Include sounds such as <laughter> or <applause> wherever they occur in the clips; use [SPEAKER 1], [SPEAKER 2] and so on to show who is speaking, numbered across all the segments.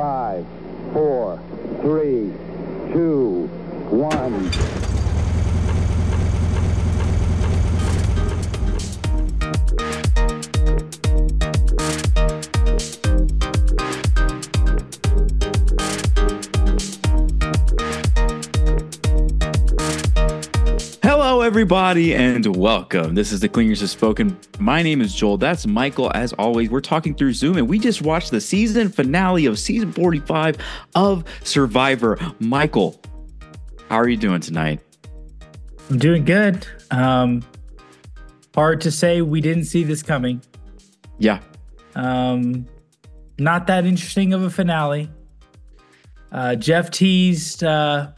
[SPEAKER 1] Five, four,
[SPEAKER 2] everybody, and welcome. This is the Clingers Have Spoken. My name is Joel. That's Michael. As always, we're talking through Zoom, and we just watched the season finale of season 45 of Survivor. Michael, how are you doing tonight?
[SPEAKER 3] I'm doing good. Um, hard to say we didn't see this coming.
[SPEAKER 2] Yeah.
[SPEAKER 3] Um, not that interesting of a finale. Uh, Jeff teased uh,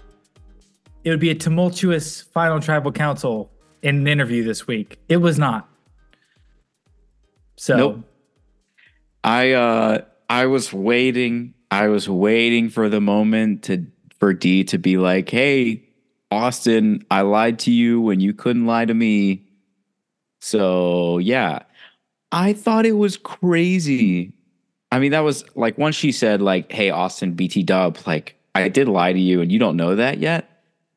[SPEAKER 3] it would be a tumultuous final tribal council in an interview this week. It was not. So,
[SPEAKER 2] Nope. I uh I was waiting. I was waiting for the moment to for D to be like, "Hey, Austin, I lied to you when you couldn't lie to me." So, yeah. I thought it was crazy. I mean, that was like once she said like, "Hey, Austin, BT Dub, like I did lie to you and you don't know that yet."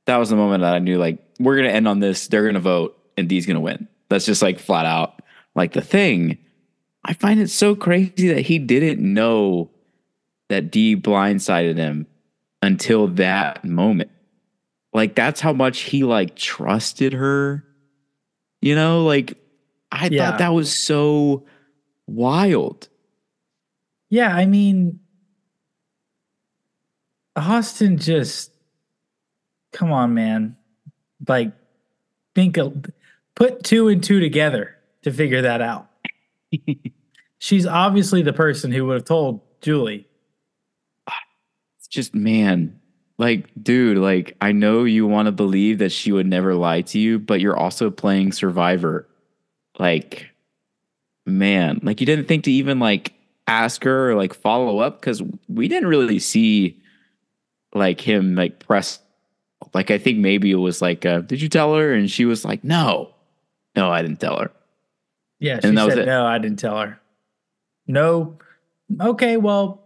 [SPEAKER 2] That was the moment that I knew like we're going to end on this, they're going to vote and D's going to win. That's just like flat out like the thing. I find it so crazy that he didn't know that D blindsided him until that moment. Like that's how much he like trusted her. You know, like I
[SPEAKER 3] Yeah.
[SPEAKER 2] thought that was so wild.
[SPEAKER 3] yeah, I mean, Austin just, come on, man. Like, think, of, put two and two together to figure that out. <laughs> She's obviously the person who would have told Julie.
[SPEAKER 2] It's just man, like dude, like I know you want to believe that she would never lie to you, but you're also playing survivor. Like man, like you didn't think to even like ask her or like follow up cuz we didn't really see like him like press like I think maybe it was like uh, did you tell her and she was like no. No, I didn't tell her.
[SPEAKER 3] Yeah, she
[SPEAKER 2] And that was
[SPEAKER 3] said,
[SPEAKER 2] it.
[SPEAKER 3] no, I didn't tell her. No. Okay, well,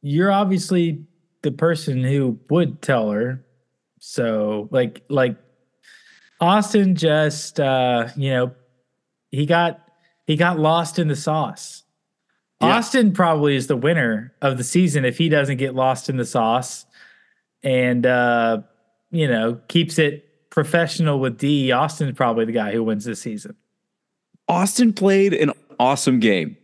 [SPEAKER 3] you're obviously the person who would tell her. So, like, like Austin just, uh, you know, he got he got lost in the sauce.
[SPEAKER 2] Yeah.
[SPEAKER 3] Austin probably is the winner of the season if he doesn't get lost in the sauce and uh, you know, keeps it professional with D. Austin's probably the guy who wins this season.
[SPEAKER 2] Austin played an awesome game.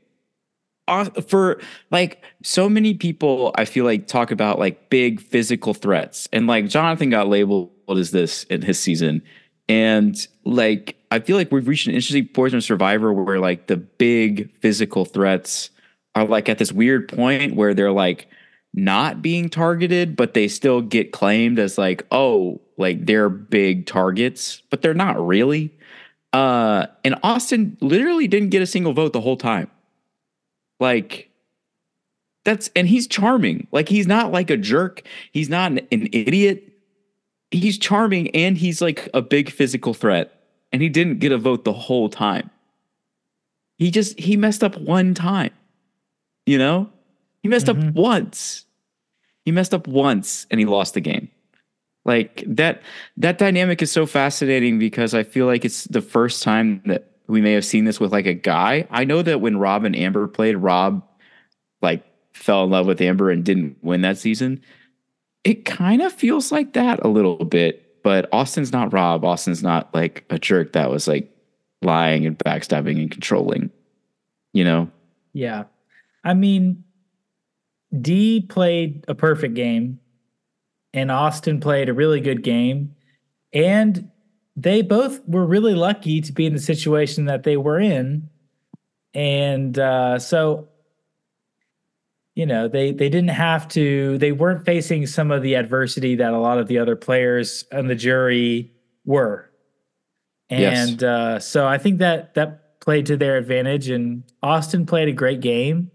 [SPEAKER 2] For like so many people, I feel like talk about like big physical threats, and like Jonathan got labeled as this in his season, and like I feel like we've reached an interesting portion of Survivor where like the big physical threats are like at this weird point where they're like not being targeted, but they still get claimed as like oh like they're big targets, but they're not really. Uh, and Austin literally didn't get a single vote the whole time. Like, that's and he's charming. Like, he's not like a jerk. He's not an, an idiot. He's charming and he's like a big physical threat. And he didn't get a vote the whole time. He just he messed up one time. You know? He messed up
[SPEAKER 3] Mhm.
[SPEAKER 2] once. He messed up once and he lost the game like that that dynamic is so fascinating because i feel like it's the first time that we may have seen this with like a guy i know that when rob and amber played rob like fell in love with amber and didn't win that season it kind of feels like that a little bit but austin's not rob austin's not like a jerk that was like lying and backstabbing and controlling you know
[SPEAKER 3] Yeah. I mean, D played a perfect game and Austin played a really good game. And they both were really lucky to be in the situation that they were in. And uh, so, you know, they they didn't have to, they weren't facing some of the adversity that a lot of the other players on the jury were.
[SPEAKER 2] Yes.
[SPEAKER 3] And uh, so I think that that played to their advantage. And Austin played a great game.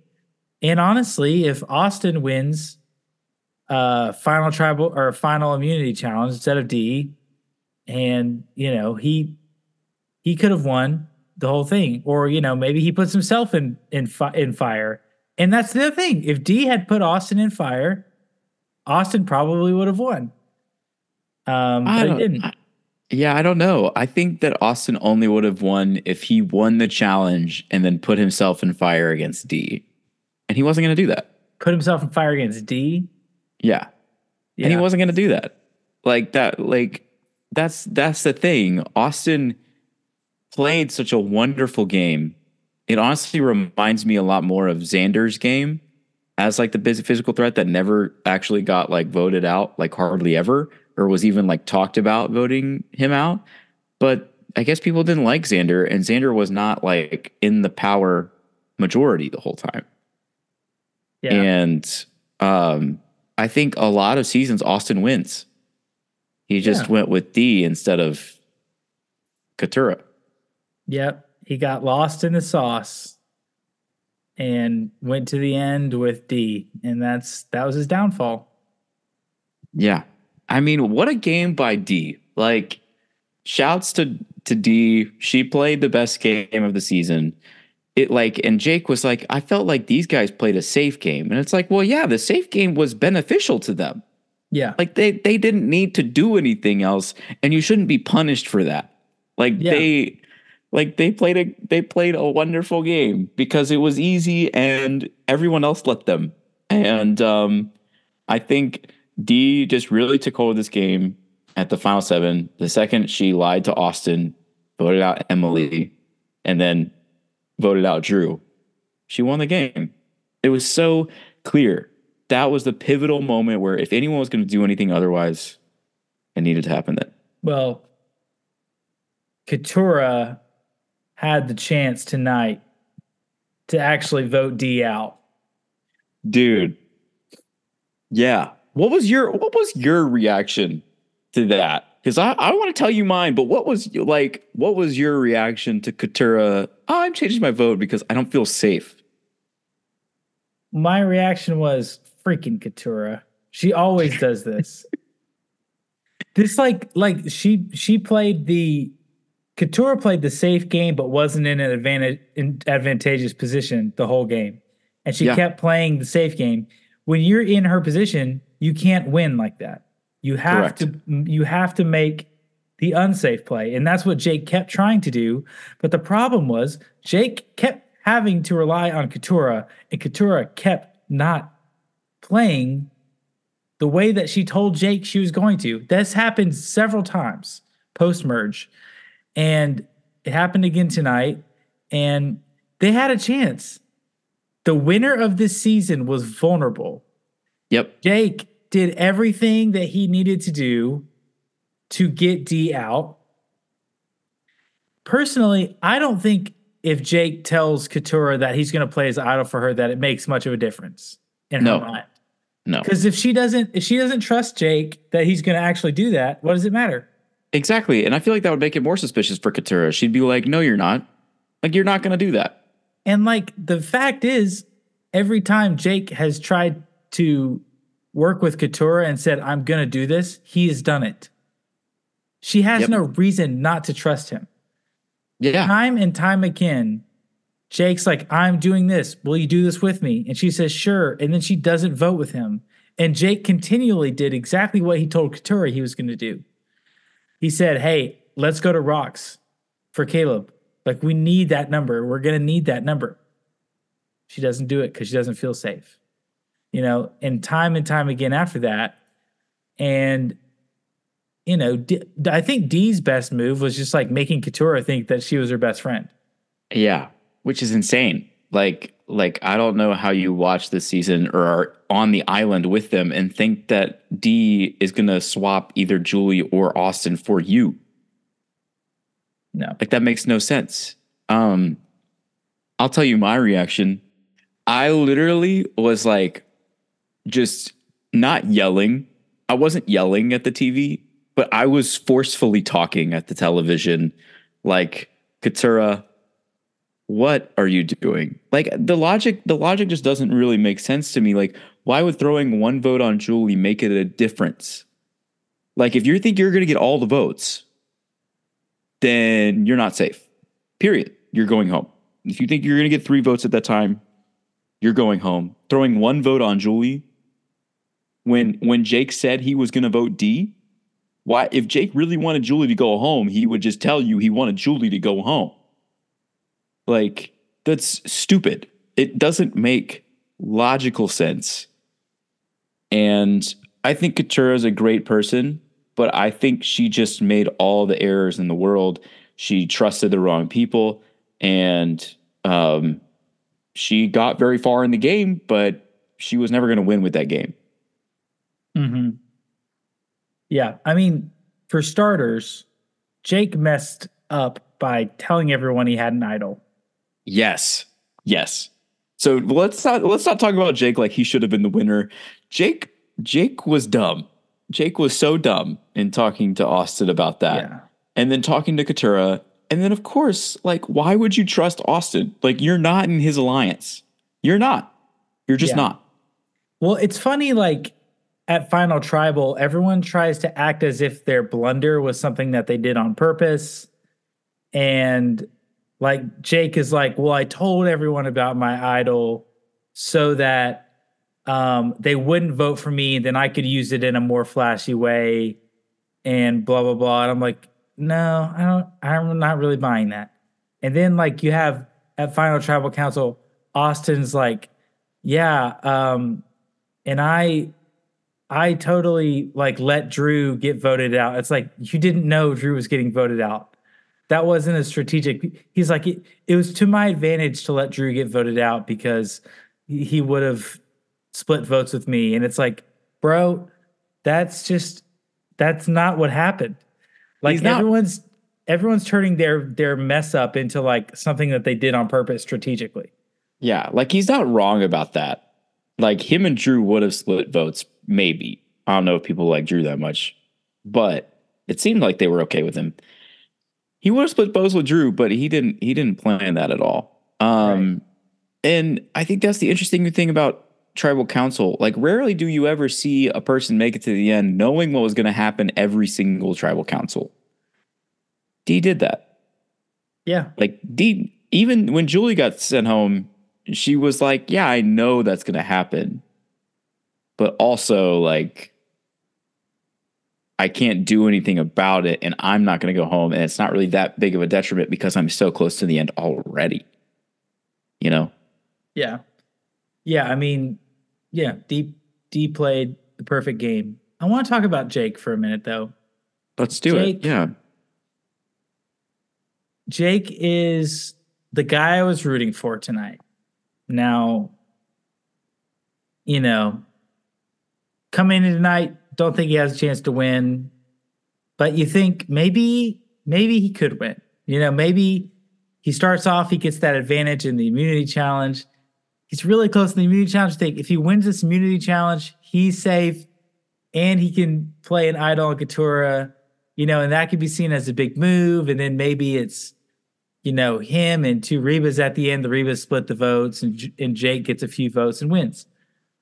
[SPEAKER 3] And honestly, if Austin wins uh final tribal or final immunity challenge instead of D, and you know, he he could have won the whole thing. Or, you know, maybe he puts himself in in fi- in fire And that's the other thing. If D had put Austin in fire, Austin probably would have won. Um,
[SPEAKER 2] I
[SPEAKER 3] but didn't.
[SPEAKER 2] I- yeah, I don't know. I think that Austin only would have won if he won the challenge and then put himself in fire against D. And he wasn't going to do that.
[SPEAKER 3] Put himself in fire against D.
[SPEAKER 2] Yeah.
[SPEAKER 3] Yeah.
[SPEAKER 2] And he wasn't going to do that. Like that like that's that's the thing. Austin played such a wonderful game. It honestly reminds me a lot more of Xander's game as like the physical threat that never actually got like voted out like hardly ever or was even like talked about voting him out. But I guess people didn't like Xander and Xander was not like in the power majority the whole time.
[SPEAKER 3] Yeah.
[SPEAKER 2] And um, I think a lot of seasons Austin wins. He just
[SPEAKER 3] Yeah.
[SPEAKER 2] went with D instead of Katurah.
[SPEAKER 3] Yep. He got lost in the sauce and went to the end with D. And that's that was his downfall.
[SPEAKER 2] Yeah. I mean, what a game by D. Like, shouts to to D. She played the best game of the season. It like, and Jake was like, I felt like these guys played a safe game. And it's like, well, yeah, the safe game was beneficial to them.
[SPEAKER 3] Yeah.
[SPEAKER 2] Like they they didn't need to do anything else, and you shouldn't be punished for that. Like
[SPEAKER 3] Yeah.
[SPEAKER 2] they like they played a they played a wonderful game because it was easy and everyone else let them. And um I think D just really took hold of this game at the final seven. The second she lied to Austin, voted out Emily, and then voted out Drew, she won the game. It was so clear. That was the pivotal moment where if anyone was going to do anything otherwise, it needed to happen then.
[SPEAKER 3] Well, Katurah had the chance tonight to actually vote D out.
[SPEAKER 2] Dude. Yeah. What was your what was your reaction to that? Because I, I want to tell you mine, but what was like what was your reaction to Katurah? Oh, I'm changing my vote because I don't feel safe.
[SPEAKER 3] My reaction was freaking Katurah. She always <laughs> does this. this like like she she played the Katurah played the safe game but wasn't in an advantage in advantageous position the whole game. And she
[SPEAKER 2] Yeah.
[SPEAKER 3] kept playing the safe game. When you're in her position, you can't win like that. You have
[SPEAKER 2] Correct.
[SPEAKER 3] to you have to make the unsafe play. And that's what Jake kept trying to do. But the problem was Jake kept having to rely on Katurah, and Katurah kept not playing the way that she told Jake she was going to. This happened several times post merge. And it happened again tonight. And they had a chance. The winner of this season was vulnerable.
[SPEAKER 2] Yep.
[SPEAKER 3] Jake did everything that he needed to do to get D out. Personally, I don't think if Jake tells Katurah that he's going to play as idol for her, that it makes much of a difference in
[SPEAKER 2] No.
[SPEAKER 3] her mind.
[SPEAKER 2] No.
[SPEAKER 3] Because if she doesn't, if she doesn't trust Jake that he's going to actually do that, what does it matter?
[SPEAKER 2] Exactly. And I feel like that would make it more suspicious for Katurah. She'd be like, No, you're not. Like you're not gonna do that.
[SPEAKER 3] And like the fact is, every time Jake has tried to work with Katurah and said, I'm going to do this, he has done it. She has
[SPEAKER 2] Yep.
[SPEAKER 3] no reason not to trust him.
[SPEAKER 2] Yeah.
[SPEAKER 3] Time and time again, Jake's like, I'm doing this. Will you do this with me? And she says, sure. And then she doesn't vote with him. And Jake continually did exactly what he told Katurah he was going to do. He said, Hey, let's go to Rocks for Kaleb. Like, we need that number. We're going to need that number. She doesn't do it because she doesn't feel safe. You know, and time and time again after that. And, you know, D- I think Dee's best move was just like making Katurah think that she was her best friend.
[SPEAKER 2] Yeah. Which is insane. Like, like I don't know how you watch this season or are on the island with them and think that D is gonna swap either Julie or Austin for you.
[SPEAKER 3] No.
[SPEAKER 2] Like that makes no sense. Um, I'll tell you my reaction. I literally was like, just not yelling. I wasn't yelling at the TV, but I was forcefully talking at the television, like Katurah. What are you doing? Like the logic, the logic just doesn't really make sense to me. Like, why would throwing one vote on Julie make it a difference? Like, if you think you're going to get all the votes, then you're not safe. Period. You're going home. If you think you're going to get three votes at that time, you're going home. Throwing one vote on Julie when when Jake said he was going to vote D. Why if Jake really wanted Julie to go home, he would just tell you he wanted Julie to go home. Like that's stupid. It doesn't make logical sense. And I think Katurah is a great person, but I think she just made all the errors in the world. She trusted the wrong people and um, she got very far in the game, but she was never going to win with that game.
[SPEAKER 3] Mm-hmm. Yeah. I mean, for starters, Jake messed up by telling everyone he had an idol.
[SPEAKER 2] Yes. Yes. So let's not let's not talk about Jake like he should have been the winner. Jake Jake was dumb. Jake was so dumb in talking to Austin about that.
[SPEAKER 3] Yeah.
[SPEAKER 2] And then talking to Katurah. And then of course, like, why would you trust Austin? Like you're not in his alliance. You're not. You're just
[SPEAKER 3] Yeah.
[SPEAKER 2] not.
[SPEAKER 3] Well, it's funny, like at Final Tribal, everyone tries to act as if their blunder was something that they did on purpose. And like Jake is like, Well, I told everyone about my idol so that um, they wouldn't vote for me, then I could use it in a more flashy way and blah blah blah. And I'm like, no, I don't I'm not really buying that. And then like you have at Final Tribal Council, Austin's like, yeah, um, and I I totally like let Drew get voted out. It's like you didn't know Drew was getting voted out. That wasn't a strategic. He's like it, it was to my advantage to let Drew get voted out because he would have split votes with me. And it's like, bro, that's just that's not what happened. Like everyone's everyone's turning their their mess up into like something that they did on purpose strategically.
[SPEAKER 2] Yeah, like he's not wrong about that. Like him and Drew would have split votes, maybe. I don't know if people like Drew that much, but it seemed like they were okay with him. He would have split bows with Drew, but he didn't. He didn't plan that at all. Um, and I think that's the interesting thing about tribal council. Like, rarely do you ever see a person make it to the end knowing what was going to happen every single tribal council. D did that
[SPEAKER 3] Yeah.
[SPEAKER 2] like Dee, even when Julie got sent home, she was like, "Yeah, I know that's going to happen, but also like I can't do anything about it, and I'm not going to go home, and it's not really that big of a detriment because I'm so close to the end already." You know,
[SPEAKER 3] Yeah. Yeah, I mean, yeah, D D played the perfect game. I want to talk about Jake for a minute though.
[SPEAKER 2] let's do
[SPEAKER 3] Jake-
[SPEAKER 2] it. Yeah,
[SPEAKER 3] Jake is the guy I was rooting for tonight. Now, you know, coming in tonight, don't think he has a chance to win, but you think maybe maybe he could win. You know, maybe he starts off, he gets that advantage in the immunity challenge. He's really close in the immunity challenge. Think if he wins this immunity challenge, he's safe, and he can play an idol Katurah, you know, and that could be seen as a big move. And then maybe it's, you know, him and two Rebas at the end. The Rebas split the votes, and and Jake gets a few votes and wins.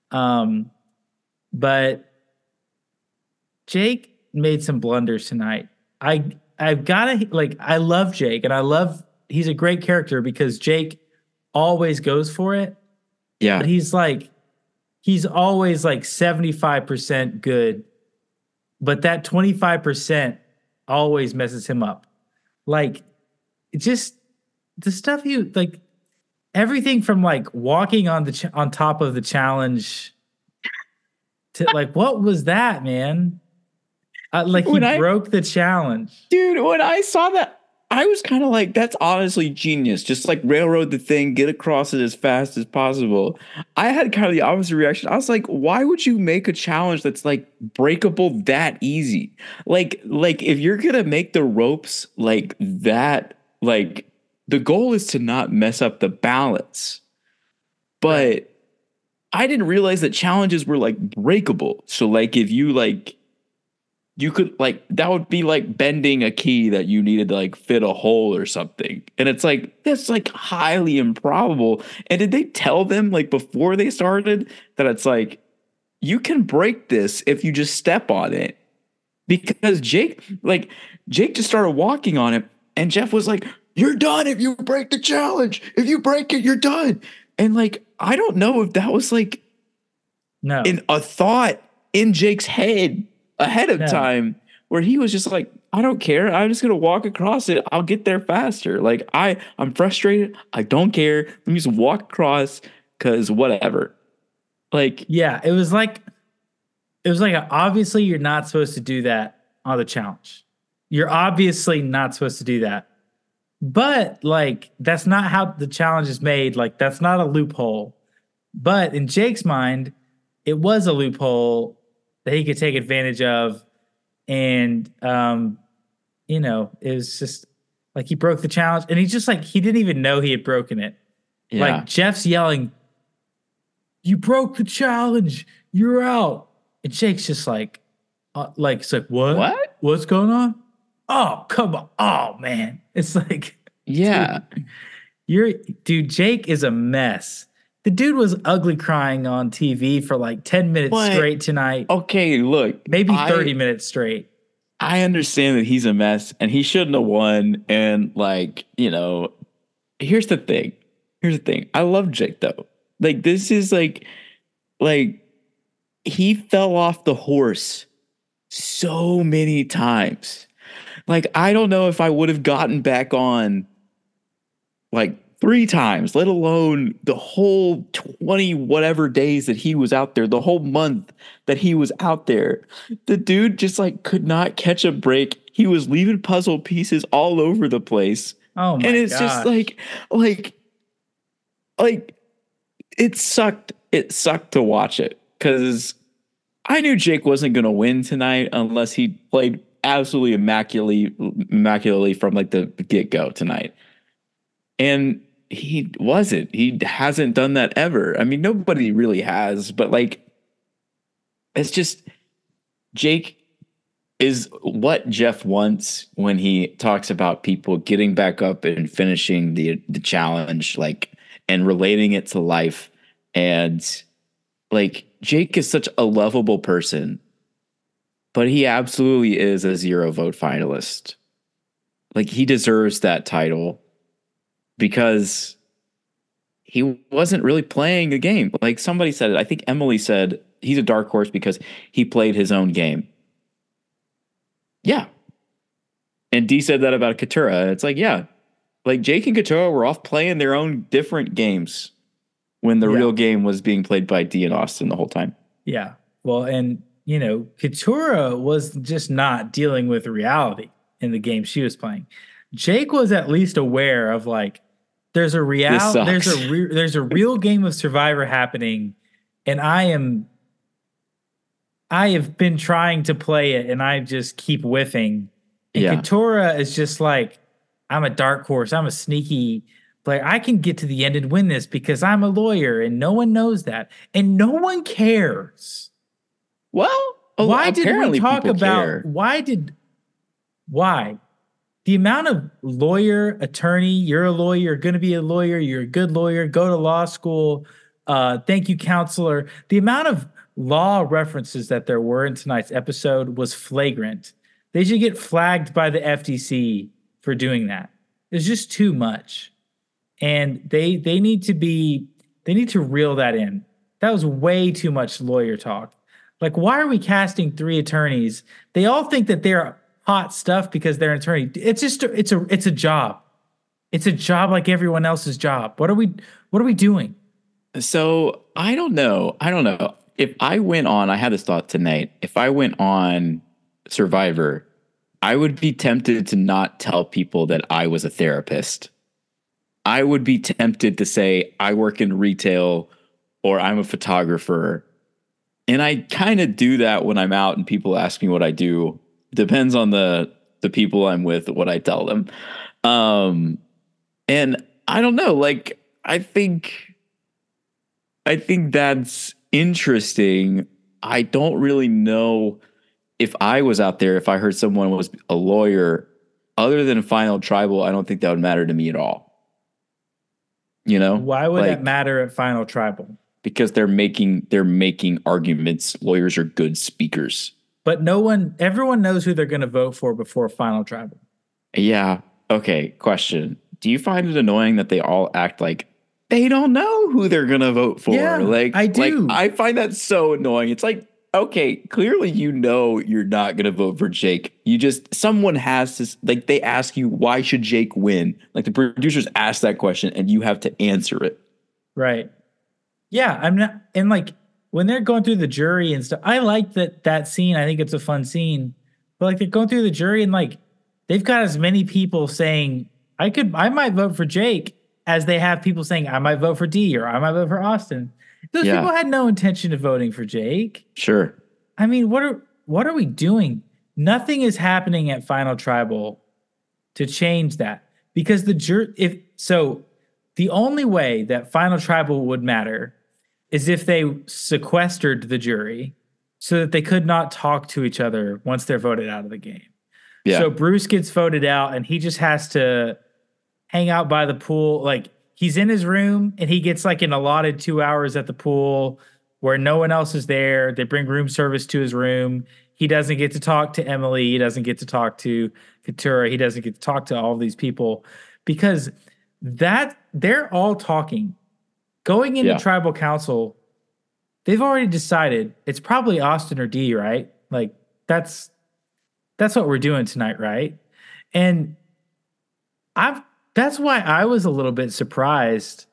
[SPEAKER 3] Um, but Jake made some blunders tonight. I I've got to like I love Jake and I love he's a great character because Jake always goes for it,
[SPEAKER 2] yeah,
[SPEAKER 3] but he's like he's always like 75% good. But that 25% always messes him up. Like just the stuff you like everything from like walking on the ch- on top of the challenge to like what was that, man? Uh, like he
[SPEAKER 2] When I-
[SPEAKER 3] broke the challenge.
[SPEAKER 2] dude. When I saw that, I was kind of like, "That's honestly genius." Just like railroad the thing, get across it as fast as possible. I had kind of the opposite reaction. I was like, "Why would you make a challenge that's like breakable that easy? Like, like if you're gonna make the ropes like that, like the goal is to not mess up the balance." But I didn't realize that challenges were like breakable. So like if you like you could like that would be like bending a key that you needed to like fit a hole or something. And it's like that's like highly improbable. And did they tell them like before they started that it's like you can break this if you just step on it? Because Jake like Jake just started walking on it and Jeff was like, "You're done if you break the challenge. If you break it, you're done." And like, I don't know if that was like
[SPEAKER 3] No.
[SPEAKER 2] in a thought in Jake's head ahead of
[SPEAKER 3] No.
[SPEAKER 2] time where he was just like, I don't care. I'm just gonna walk across it. I'll get there faster. Like I, I'm frustrated. I don't care. Let me just walk across because whatever. Like,
[SPEAKER 3] Yeah, it was like it was like obviously you're not supposed to do that on the challenge. You're obviously not supposed to do that. But like that's not how the challenge is made. Like that's not a loophole. But in Jake's mind, it was a loophole that he could take advantage of and um you know, it was just like he broke the challenge and he just like he didn't even know he had broken it.
[SPEAKER 2] yeah,
[SPEAKER 3] Like Jeff's yelling, "You broke the challenge. You're out." And Jake's just like, uh, like it's like what?
[SPEAKER 2] What?
[SPEAKER 3] What's going on? Oh, come on. Oh man, it's like <laughs>
[SPEAKER 2] yeah.
[SPEAKER 3] you're, dude. Jake is a mess. The dude was ugly crying on TV for like ten minutes
[SPEAKER 2] What?
[SPEAKER 3] straight tonight,
[SPEAKER 2] Okay, look,
[SPEAKER 3] maybe
[SPEAKER 2] I-
[SPEAKER 3] thirty minutes straight.
[SPEAKER 2] I understand that he's a mess and he shouldn't have won. And like, you know, here's the thing. Here's the thing. I love Jake though. Like, this is like, like he fell off the horse so many times. Like, I don't know if I would have gotten back on like three times, let alone the whole 20 whatever days that he was out there, the whole month that he was out there. The dude just like could not catch a break. He was leaving puzzle pieces all over the place.
[SPEAKER 3] Oh
[SPEAKER 2] and it's just like like like it sucked. It sucked to watch it cuz I knew Jake wasn't going to win tonight unless he played absolutely immaculately immaculately from like the get-go tonight. And he wasn't. He hasn't done that ever. I mean, nobody really has, but like it's just Jake is what Jeff wants when he talks about people getting back up and finishing the the challenge, like and relating it to life. And like Jake is such a lovable person, but he absolutely is a zero vote finalist. Like he deserves that title because he wasn't really playing the game. Like somebody said it. I think Emily said he's a dark horse because he played his own game. Yeah. And D said that about Katurah. It's like, yeah. Like Jake and Katurah were off playing their own different games when the
[SPEAKER 3] Yeah.
[SPEAKER 2] real game was being played by D and Austin the whole time.
[SPEAKER 3] Yeah. Well, and you know, Katurah was just not dealing with reality in the game she was playing. Jake was at least aware of like there's a real there's a re- there's a real game of Survivor happening, and I am I have been trying to play it, and I just keep whiffing. And
[SPEAKER 2] Yeah.
[SPEAKER 3] Katurah is just like I'm a dark horse. I'm a sneaky player. I can get to the end and win this because I'm a lawyer, and no one knows that, and no one cares
[SPEAKER 2] Well,
[SPEAKER 3] why did we talk about
[SPEAKER 2] care.
[SPEAKER 3] why did why? The amount of lawyer attorney you're a lawyer you're going to be a lawyer you're a good lawyer go to law school uh thank you counselor. The amount of law references that there were in tonight's episode was flagrant. They should get flagged by the FTC for doing that. It's just too much. And they they need to be they need to reel that in. That was way too much lawyer talk like why are we casting three attorneys they all think that they're hot stuff because they're an attorney it's just it's a it's a job it's a job like everyone else's job what are we what are we doing
[SPEAKER 2] So I don't know. I don't know. If I went on, I had this thought tonight. If I went on Survivor, I would be tempted to not tell people that I was a therapist. I would be tempted to say I work in retail or I'm a photographer. And I kind of do that when I'm out and people ask me what I do. Depends on the the people I'm with, what I tell them. Um and I don't know, like I think I think that's interesting. I don't really know if I was out there, if I heard someone was a lawyer, other than final tribal, I don't think that would matter to me at all. You know,
[SPEAKER 3] why would
[SPEAKER 2] Like,
[SPEAKER 3] that matter at final tribal
[SPEAKER 2] Because they're making they're making arguments. Lawyers are good speakers.
[SPEAKER 3] but no one everyone knows who they're going to vote for before final tribal
[SPEAKER 2] Yeah. Okay. Question: Do you find it annoying that they all act like they don't know who they're gonna vote for.
[SPEAKER 3] Yeah,
[SPEAKER 2] like
[SPEAKER 3] I do.
[SPEAKER 2] Like, I find that so annoying. It's like, okay, clearly you know you're not gonna vote for Jake. You just someone has to like they ask you why should Jake win? Like the producers ask that question and you have to answer it.
[SPEAKER 3] Right. Yeah, I'm not and like when they're going through the jury and stuff, I like that that scene. I think it's a fun scene. But like they're going through the jury and like they've got as many people saying, I could I might vote for Jake as they have people saying I might vote for D or I might vote for Austin. Those
[SPEAKER 2] Yeah.
[SPEAKER 3] people had no intention of voting for Jake.
[SPEAKER 2] Sure.
[SPEAKER 3] I mean, what are what are we doing? Nothing is happening at Final Tribal to change that because the jur if so the only way that Final Tribal would matter is if they sequestered the jury so that they could not talk to each other once they're voted out of the game.
[SPEAKER 2] Yeah.
[SPEAKER 3] So Bruce gets voted out and he just has to hang out by the pool. Like he's in his room and he gets like an allotted two hours at the pool where no one else is there. They bring room service to his room. He doesn't get to talk to Emily. He doesn't get to talk to Katurah. He doesn't get to talk to all these people because that they're all talking. Going into
[SPEAKER 2] Yeah.
[SPEAKER 3] tribal council, they've already decided it's probably Austin or D, right? Like that's that's what we're doing tonight, right? And I've that's why I was a little bit surprised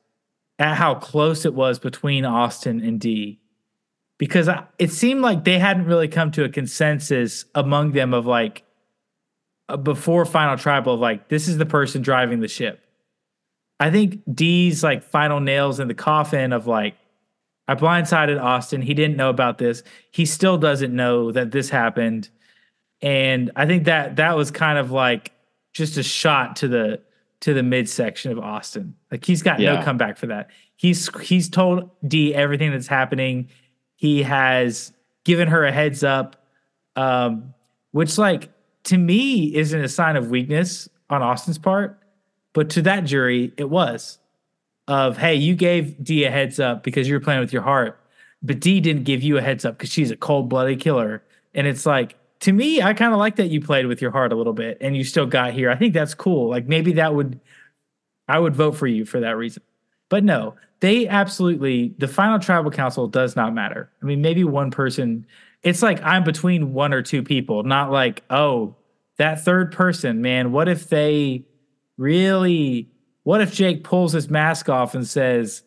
[SPEAKER 3] at how close it was between Austin and D. Because I, it seemed like they hadn't really come to a consensus among them of like uh, before final tribal of like this is the person driving the ship. I think D's like final nails in the coffin of like I blindsided Austin. He didn't know about this. He still doesn't know that this happened. And I think that that was kind of like just a shot to the to the midsection of Austin. Like he's got no comeback for that. He's he's told D everything that's happening. He has given her a heads up, um, which like to me isn't a sign of weakness on Austin's part, but to that jury it was. Of hey, you gave D a heads up because you were playing with your heart, but D didn't give you a heads up because she's a cold blooded killer. And it's like to me, I kind of like that you played with your heart a little bit and you still got here. I think that's cool. Like maybe that would, I would vote for you for that reason. But no, they absolutely, the final tribal council does not matter. I mean, maybe one person, it's like I'm between one or two people, not like, oh, that third person, man, what if they really, what if Jake pulls his mask off and says,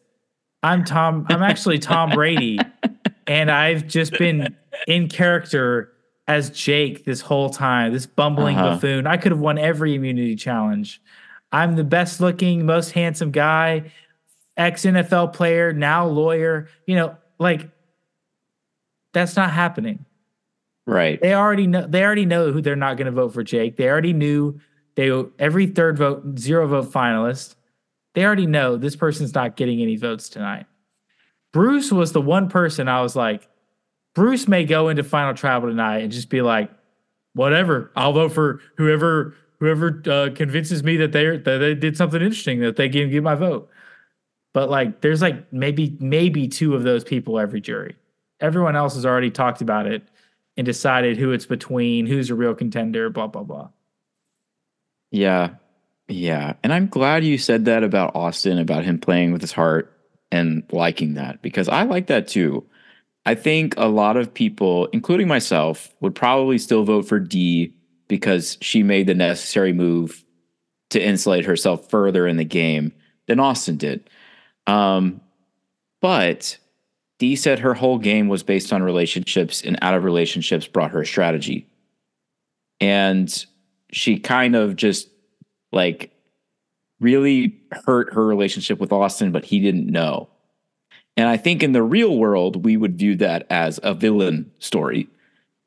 [SPEAKER 3] I'm Tom, I'm actually Tom Brady, and I've just been in character as Jake this whole time, this bumbling
[SPEAKER 2] Uh-huh.
[SPEAKER 3] buffoon. I could have won every immunity challenge. I'm the best looking, most handsome guy, ex NFL player, now lawyer. You know, like that's not happening.
[SPEAKER 2] Right.
[SPEAKER 3] They already know they already know who they're not going to vote for Jake. They already knew they every third vote, zero vote finalist. They already know this person's not getting any votes tonight. Bruce was the one person I was like, Bruce may go into final tribal tonight and just be like, whatever, I'll vote for whoever whoever uh, convinces me that they that they did something interesting that they can give my vote. But like, there's like maybe maybe two of those people every jury. Everyone else has already talked about it and decided who it's between, who's a real contender, blah blah blah.
[SPEAKER 2] Yeah. Yeah. And I'm glad you said that about Austin, about him playing with his heart and liking that because I like that too. I think a lot of people, including myself, would probably still vote for D because she made the necessary move to insulate herself further in the game than Austin did. Um, but D said her whole game was based on relationships, and out of relationships brought her a strategy. And she kind of just like really hurt her relationship with Austin, but he didn't know. And I think in the real world, we would view that as a villain story.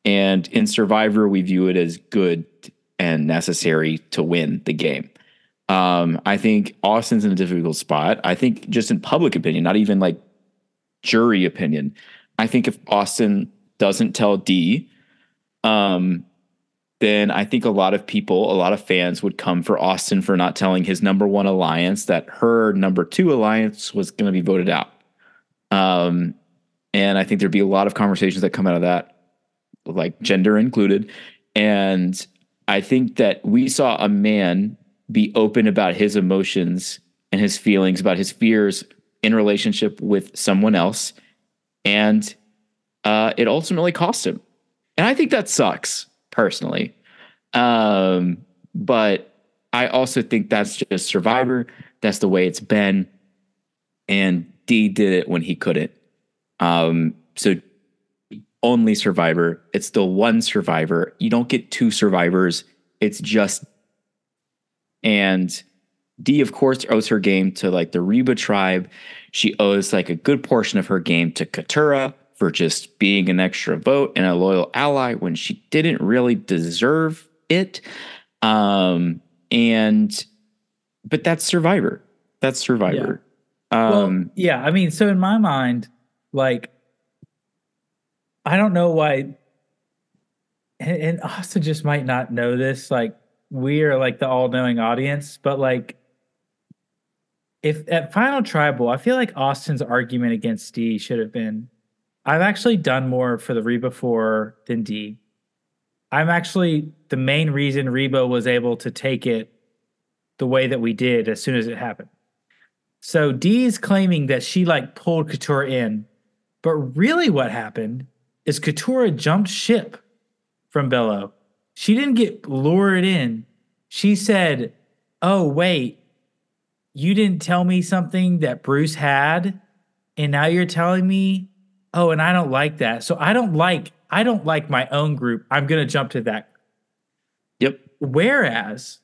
[SPEAKER 2] And in Survivor, we view it as good and necessary to win the game. Um, I think Austin's in a difficult spot. I think just in public opinion, not even like jury opinion. I think if Austin doesn't tell D, um, then I think a lot of people, a lot of fans would come for Austin for not telling his number one alliance that her number two alliance was going to be voted out. Um, and I think there'd be a lot of conversations that come out of that, like gender included. And I think that we saw a man be open about his emotions and his feelings, about his fears in relationship with someone else, and uh, it ultimately cost him. And I think that sucks personally. Um, but I also think that's just Survivor. That's the way it's been. And D did it when he couldn't. Um, so only Survivor. It's still one Survivor. You don't get two Survivors. It's just. And D, of course, owes her game to like the Reba tribe. She owes like a good portion of her game to Katurah for just being an extra vote and a loyal ally when she didn't really deserve it. Um, and but that's Survivor. That's Survivor.
[SPEAKER 3] well,
[SPEAKER 2] Um,
[SPEAKER 3] yeah, I mean, so in my mind, like, I don't know why, and, and Austin just might not know this. Like, we are like the all-knowing audience, but like, if at Final Tribal, I feel like Austin's argument against D should have been, I've actually done more for the Reba Four than D. I'm actually the main reason Reba was able to take it the way that we did as soon as it happened. So Dee's claiming that she like pulled Katurah in, but really what happened is Katurah jumped ship from Belo. She didn't get lured in. She said, "Oh wait, you didn't tell me something that Bruce had, and now you're telling me, oh, and I don't like that. So I don't like I don't like my own group. I'm gonna jump to that
[SPEAKER 2] yep.
[SPEAKER 3] Whereas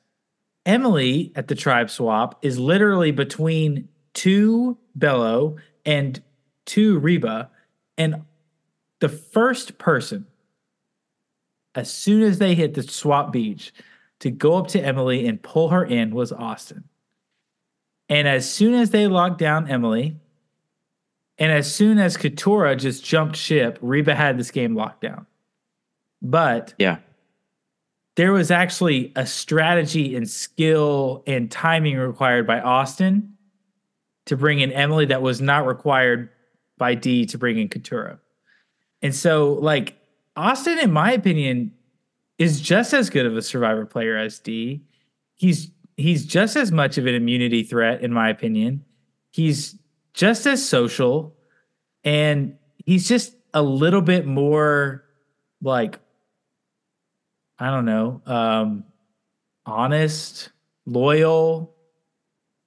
[SPEAKER 3] Emily at the tribe swap is literally between two Belo and two Reba. And the first person, as soon as they hit the swap beach, to go up to Emily and pull her in was Austin. And as soon as they locked down Emily, and as soon as Katurah just jumped ship, Reba had this game locked down. But
[SPEAKER 2] Yeah.
[SPEAKER 3] there was actually a strategy and skill and timing required by Austin to bring in Emily that was not required by D to bring in Katurah. And so, like, Austin, in my opinion, is just as good of a survivor player as D. He's he's just as much of an immunity threat, in my opinion. He's just as social, and he's just a little bit more like I don't know, um, honest, loyal,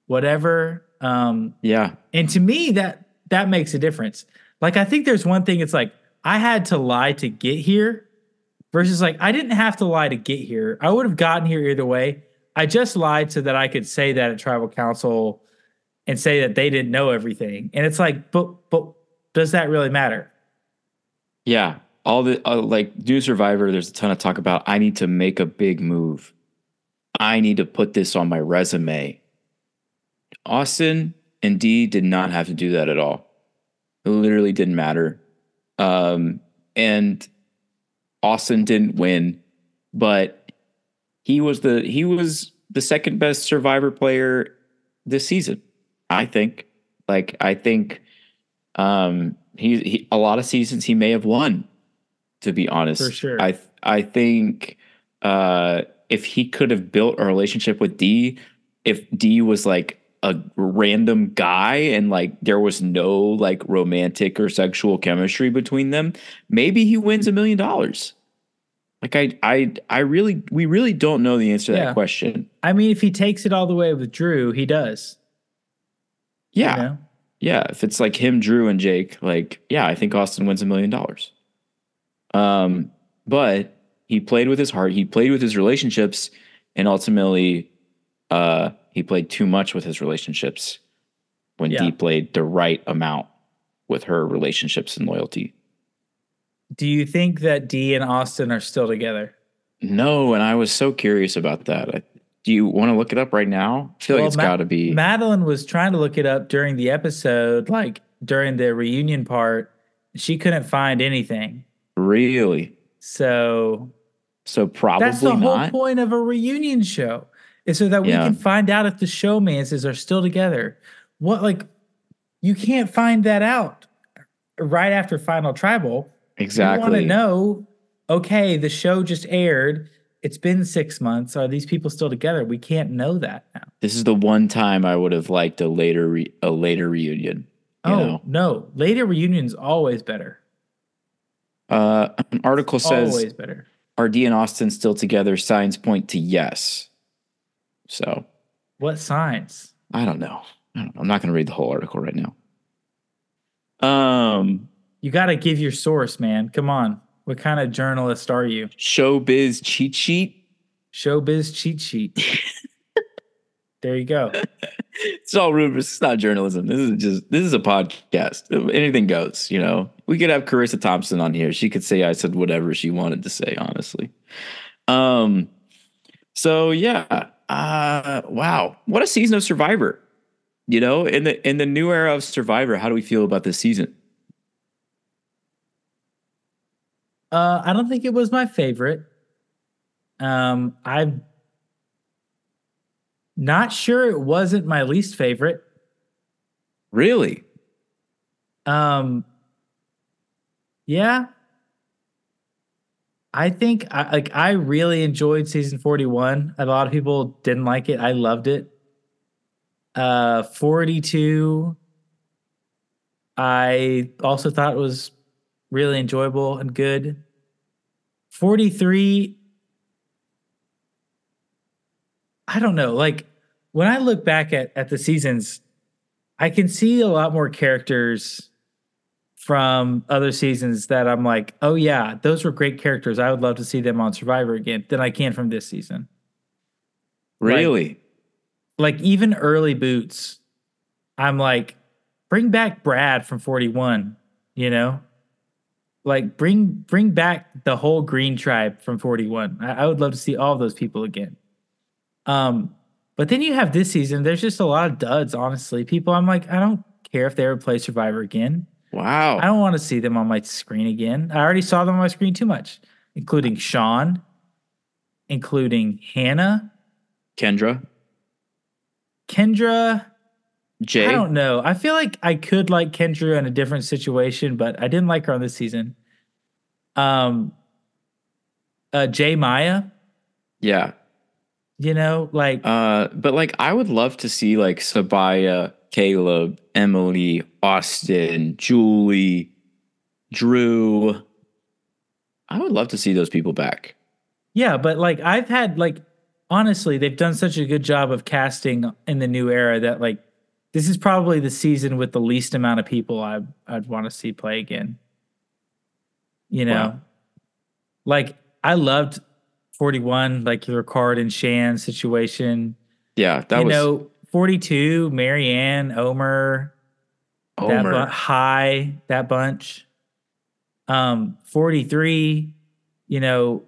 [SPEAKER 3] whatever. Um,
[SPEAKER 2] Yeah.
[SPEAKER 3] and to me, that that makes a difference. Like I think there's one thing. It's like I had to lie to get here, versus like I didn't have to lie to get here. I would have gotten here either way. I just lied so that I could say that at tribal council and say that they didn't know everything. And it's like, but but does that really matter?
[SPEAKER 2] Yeah. All the uh, like new survivor, there's a ton of talk about I need to make a big move. I need to put this on my resume. Austin and D did not have to do that at all. It literally didn't matter. Um, and Austin didn't win, but he was the he was the second best survivor player this season. I think. Like I think um he, he a lot of seasons he may have won to be honest.
[SPEAKER 3] For sure.
[SPEAKER 2] I I think uh if he could have built a relationship with D, if D was like a random guy and like there was no like romantic or sexual chemistry between them, maybe he wins a million dollars. Like I I I really we really don't know the answer to
[SPEAKER 3] Yeah.
[SPEAKER 2] that question.
[SPEAKER 3] I mean, if he takes it all the way with Drew, he does. You
[SPEAKER 2] Yeah.
[SPEAKER 3] know?
[SPEAKER 2] Yeah, if it's like him, Drew, and Jake, like, yeah, I think Austin wins a million dollars. Um, but he played with his heart, he played with his relationships, and ultimately, uh, he played too much with his relationships when
[SPEAKER 3] Yeah.
[SPEAKER 2] Dee played the right amount with her relationships and loyalty.
[SPEAKER 3] Do you think that D and Austin are still together?
[SPEAKER 2] No, and I was so curious about that. I, do you want to look it up right now? I feel
[SPEAKER 3] Well,
[SPEAKER 2] like it's
[SPEAKER 3] Ma-
[SPEAKER 2] got to be.
[SPEAKER 3] Madeline was trying to look it up during the episode, like during the reunion part. She couldn't find anything.
[SPEAKER 2] really?
[SPEAKER 3] So
[SPEAKER 2] So probably
[SPEAKER 3] that's the whole point of a reunion show, is so that we
[SPEAKER 2] Yeah.
[SPEAKER 3] can find out if the showmances are still together. What like you can't find that out right after Final Tribal. Exactly. You want to know, okay, the show just aired. It's been six months. Are these people still together? We can't know that now.
[SPEAKER 2] This is the one time I would have liked a later re- a later reunion. You
[SPEAKER 3] oh
[SPEAKER 2] know?
[SPEAKER 3] no, later reunions always better.
[SPEAKER 2] Uh, an article says
[SPEAKER 3] always better.
[SPEAKER 2] are Dee and Austin still together? Signs point to yes. So
[SPEAKER 3] What signs?
[SPEAKER 2] I don't know. I don't know. I'm not going to read the whole article right now. Um,
[SPEAKER 3] You got to give your source, man. Come on. What kind of journalist are you?
[SPEAKER 2] showbiz cheat sheet.
[SPEAKER 3] Showbiz cheat sheet. <laughs> there you go.
[SPEAKER 2] It's all rumors. It's not journalism. This is just this is a podcast. Anything goes. You know, we could have Charissa Thompson on here. She could say I said whatever she wanted to say. Honestly. Um. So yeah. Uh. Wow. What a season of Survivor. You know, in the in the new era of Survivor, how do we feel about this season?
[SPEAKER 3] Uh, I don't think it was my favorite. Um, I'm not sure it wasn't my least favorite.
[SPEAKER 2] Really?
[SPEAKER 3] Um, yeah. I think I like I really enjoyed season 41. A lot of people didn't like it. I loved it. Uh 42 I also thought was really enjoyable and good. 43 I don't know. Like when I look back at at the seasons, I can see a lot more characters from other seasons that I'm like, oh yeah, those were great characters. I would love to see them on Survivor again than I can from this season.
[SPEAKER 2] Really?
[SPEAKER 3] Like even early boots, I'm like, bring back Brad from 41, you know? Like bring bring back the whole green tribe from 41. I, I would love to see all those people again. Um, but then you have this season, there's just a lot of duds, honestly. People I'm like, I don't care if they ever play Survivor again.
[SPEAKER 2] Wow.
[SPEAKER 3] I don't want to see them on my screen again. I already saw them on my screen too much, including Sean, including Hannah,
[SPEAKER 2] Kendra,
[SPEAKER 3] Kendra.
[SPEAKER 2] Jay.
[SPEAKER 3] I don't know. I feel like I could like Kendra in a different situation, but I didn't like her on this season. Um, uh, Jay Maya,
[SPEAKER 2] Yeah.
[SPEAKER 3] you know, like
[SPEAKER 2] Uh, but like I would love to see like Sabiyah, Kaleb, Emily, Austin, Julie, Drew. I would love to see those people back.
[SPEAKER 3] Yeah, but like I've had like honestly, they've done such a good job of casting in the new era that like this is probably the season with the least amount of people I I'd want to see play again. You know.
[SPEAKER 2] Wow.
[SPEAKER 3] Like I loved 41, like the Ricard and Shan situation.
[SPEAKER 2] Yeah, that
[SPEAKER 3] you
[SPEAKER 2] was
[SPEAKER 3] know, 42, Maryanne, Omar, that
[SPEAKER 2] Omar.
[SPEAKER 3] bu- high, that bunch. Um, 43, you know,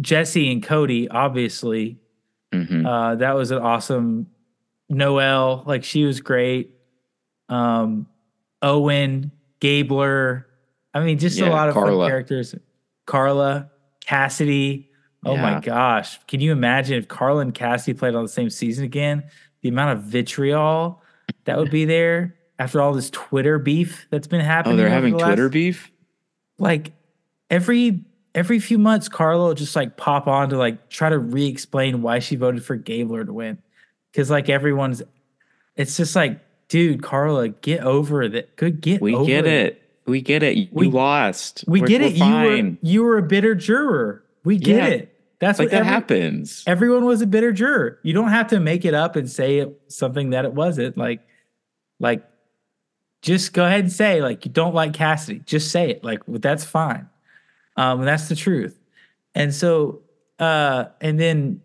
[SPEAKER 3] Jesse and Cody, obviously.
[SPEAKER 2] Mhm.
[SPEAKER 3] Uh, that was an awesome Noelle, like she was great. Um, Owen, Gabler. I mean, just a lot of characters. Karla, Cassidy. Oh
[SPEAKER 2] Yeah.
[SPEAKER 3] my gosh. Can you imagine if Karla and Cassidy played on the same season again? The amount of vitriol that would be there after all this Twitter beef that's been happening.
[SPEAKER 2] Oh, they're having
[SPEAKER 3] the last-
[SPEAKER 2] Twitter beef?
[SPEAKER 3] like every every few months karla will just like pop on to like try to re-explain why she voted for gabler to win because like everyone's it's just like dude karla get over that good get
[SPEAKER 2] We
[SPEAKER 3] over
[SPEAKER 2] get it. We get it. You
[SPEAKER 3] We-
[SPEAKER 2] lost.
[SPEAKER 3] we
[SPEAKER 2] We're-
[SPEAKER 3] get it you were you were a bitter juror we get
[SPEAKER 2] Yeah.
[SPEAKER 3] it that's
[SPEAKER 2] like
[SPEAKER 3] what
[SPEAKER 2] that
[SPEAKER 3] every-
[SPEAKER 2] happens.
[SPEAKER 3] everyone was a bitter juror you don't have to make it up and say it something that it wasn't like like just go ahead and say like you don't like cassidy just say it like that's fine um and that's the truth and so uh and then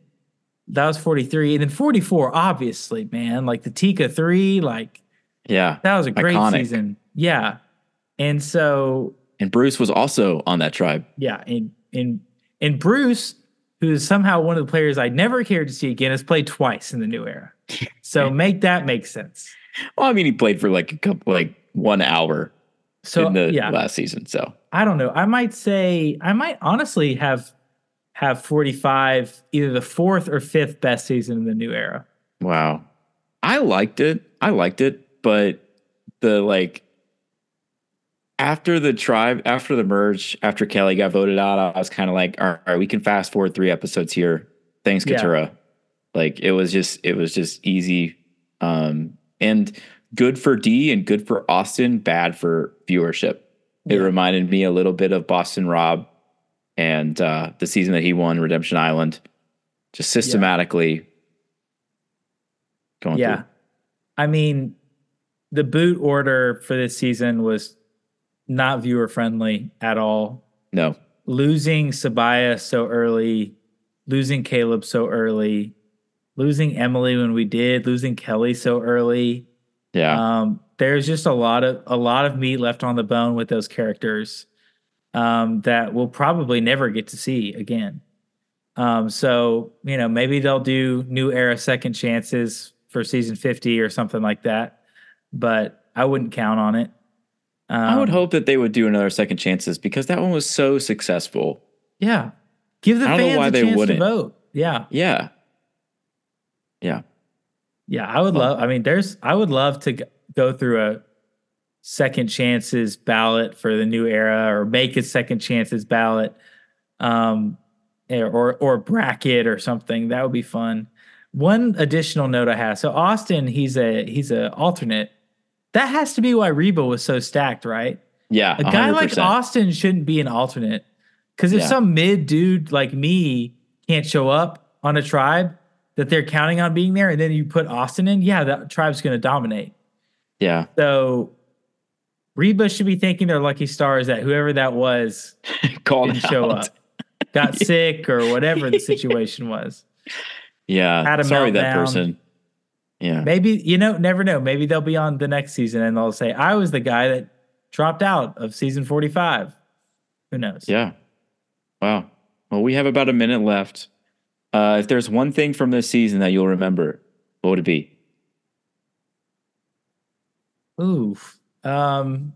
[SPEAKER 3] that was 43 and then 44 obviously man like the tika 3 like
[SPEAKER 2] yeah.
[SPEAKER 3] that was a great
[SPEAKER 2] Iconic.
[SPEAKER 3] season yeah and so
[SPEAKER 2] And Bruce was also on that tribe.
[SPEAKER 3] yeah, and and and Bruce, who is somehow one of the players I never cared to see again, has played twice in the new era. So <laughs> make that make sense.
[SPEAKER 2] Well, I mean, he played for like a couple, like one hour
[SPEAKER 3] So
[SPEAKER 2] in the
[SPEAKER 3] yeah,
[SPEAKER 2] last season. So
[SPEAKER 3] I don't know. I might say I might honestly have have 45 either the fourth or fifth best season in the new era.
[SPEAKER 2] wow, I liked it. I liked it, but the like after the tribe, after the merge, after Kellie got voted out, I was kind of like, all right, we can fast forward three episodes here. Thanks,
[SPEAKER 3] Yeah.
[SPEAKER 2] Like it was just, it was just easy, um, and good for Dee and good for Austin, bad for viewership. It
[SPEAKER 3] Yeah.
[SPEAKER 2] reminded me a little bit of Boston Rob and uh, the season that he won, Redemption Island, just systematically going
[SPEAKER 3] Yeah.
[SPEAKER 2] through.
[SPEAKER 3] I mean, the boot order for this season was not viewer friendly at all.
[SPEAKER 2] No,
[SPEAKER 3] Losing Sabiyah so early, losing Kaleb so early, losing Emily when we did, losing Kellie so early.
[SPEAKER 2] yeah,
[SPEAKER 3] Um, there's just a lot of a lot of meat left on the bone with those characters um, that we'll probably never get to see again. Um, so you know, maybe they'll do new era second chances for season 50 or something like that, but I wouldn't count on it. Um,
[SPEAKER 2] I would hope that they would do another second chances because that one was so successful.
[SPEAKER 3] Yeah, give the
[SPEAKER 2] I don't know
[SPEAKER 3] fans
[SPEAKER 2] why
[SPEAKER 3] a
[SPEAKER 2] they
[SPEAKER 3] chance to
[SPEAKER 2] wouldn't.
[SPEAKER 3] vote. Yeah,
[SPEAKER 2] Yeah, yeah,
[SPEAKER 3] Yeah, I would love. I mean, there's. I would love to go through a second chances ballot for the new era, or make a second chances ballot, um, or or, or bracket or something. That would be fun. One additional note I have. So Austin, he's a he's a alternate. That has to be why Reba was so stacked, right?
[SPEAKER 2] yeah.
[SPEAKER 3] A guy like Austin shouldn't be an alternate. Because if
[SPEAKER 2] Yeah.
[SPEAKER 3] some mid dude like me can't show up on a tribe that they're counting on being there, and then you put Austin in, yeah, that tribe's going to dominate.
[SPEAKER 2] Yeah,
[SPEAKER 3] So Reba should be thanking their lucky stars that whoever that was <laughs>
[SPEAKER 2] called
[SPEAKER 3] didn't show
[SPEAKER 2] out.
[SPEAKER 3] up, got <laughs> sick or whatever the situation was.
[SPEAKER 2] Yeah,
[SPEAKER 3] Had a
[SPEAKER 2] sorry that person. Yeah,
[SPEAKER 3] Maybe you know, never know. Maybe they'll be on the next season and they'll say, "I was the guy that dropped out of season forty-five." Who knows?
[SPEAKER 2] yeah. Wow. Well, we have about a minute left. Uh, if there's one thing from this season that you'll remember, what would it be?
[SPEAKER 3] Oof. Um,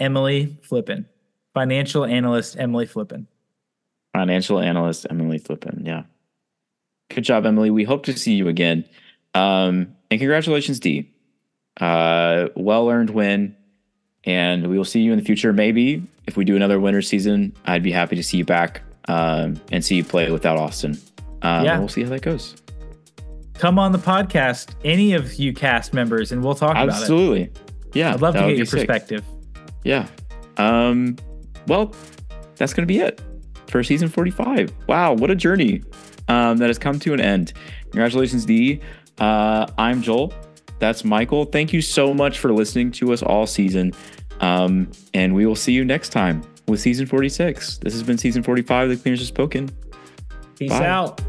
[SPEAKER 3] Emily Flippen, financial analyst Emily Flippen.
[SPEAKER 2] Financial analyst Emily Flippen. Yeah. Good job, Emily. We hope to see you again. Um, and congratulations, Dee. Uh, well earned win. And we will see you in the future. Maybe if we do another winter season, I'd be happy to see you back um, and see you play without Austin. Um,
[SPEAKER 3] Yeah.
[SPEAKER 2] We'll see how that goes.
[SPEAKER 3] Come on the podcast, any of you cast members, and we'll talk about it.
[SPEAKER 2] Absolutely. Yeah.
[SPEAKER 3] I'd love to get your
[SPEAKER 2] sick.
[SPEAKER 3] perspective.
[SPEAKER 2] Yeah. Um, well, that's going to be it for season 45. Wow, what a journey um, that has come to an end. Congratulations, Dee. Uh, I'm Joel. That's Michael. Thank you so much for listening to us all season. Um, and we will see you next time with season 46. This has been season 45 of The Clingers Have Spoken.
[SPEAKER 3] Peace
[SPEAKER 2] Bye.
[SPEAKER 3] out.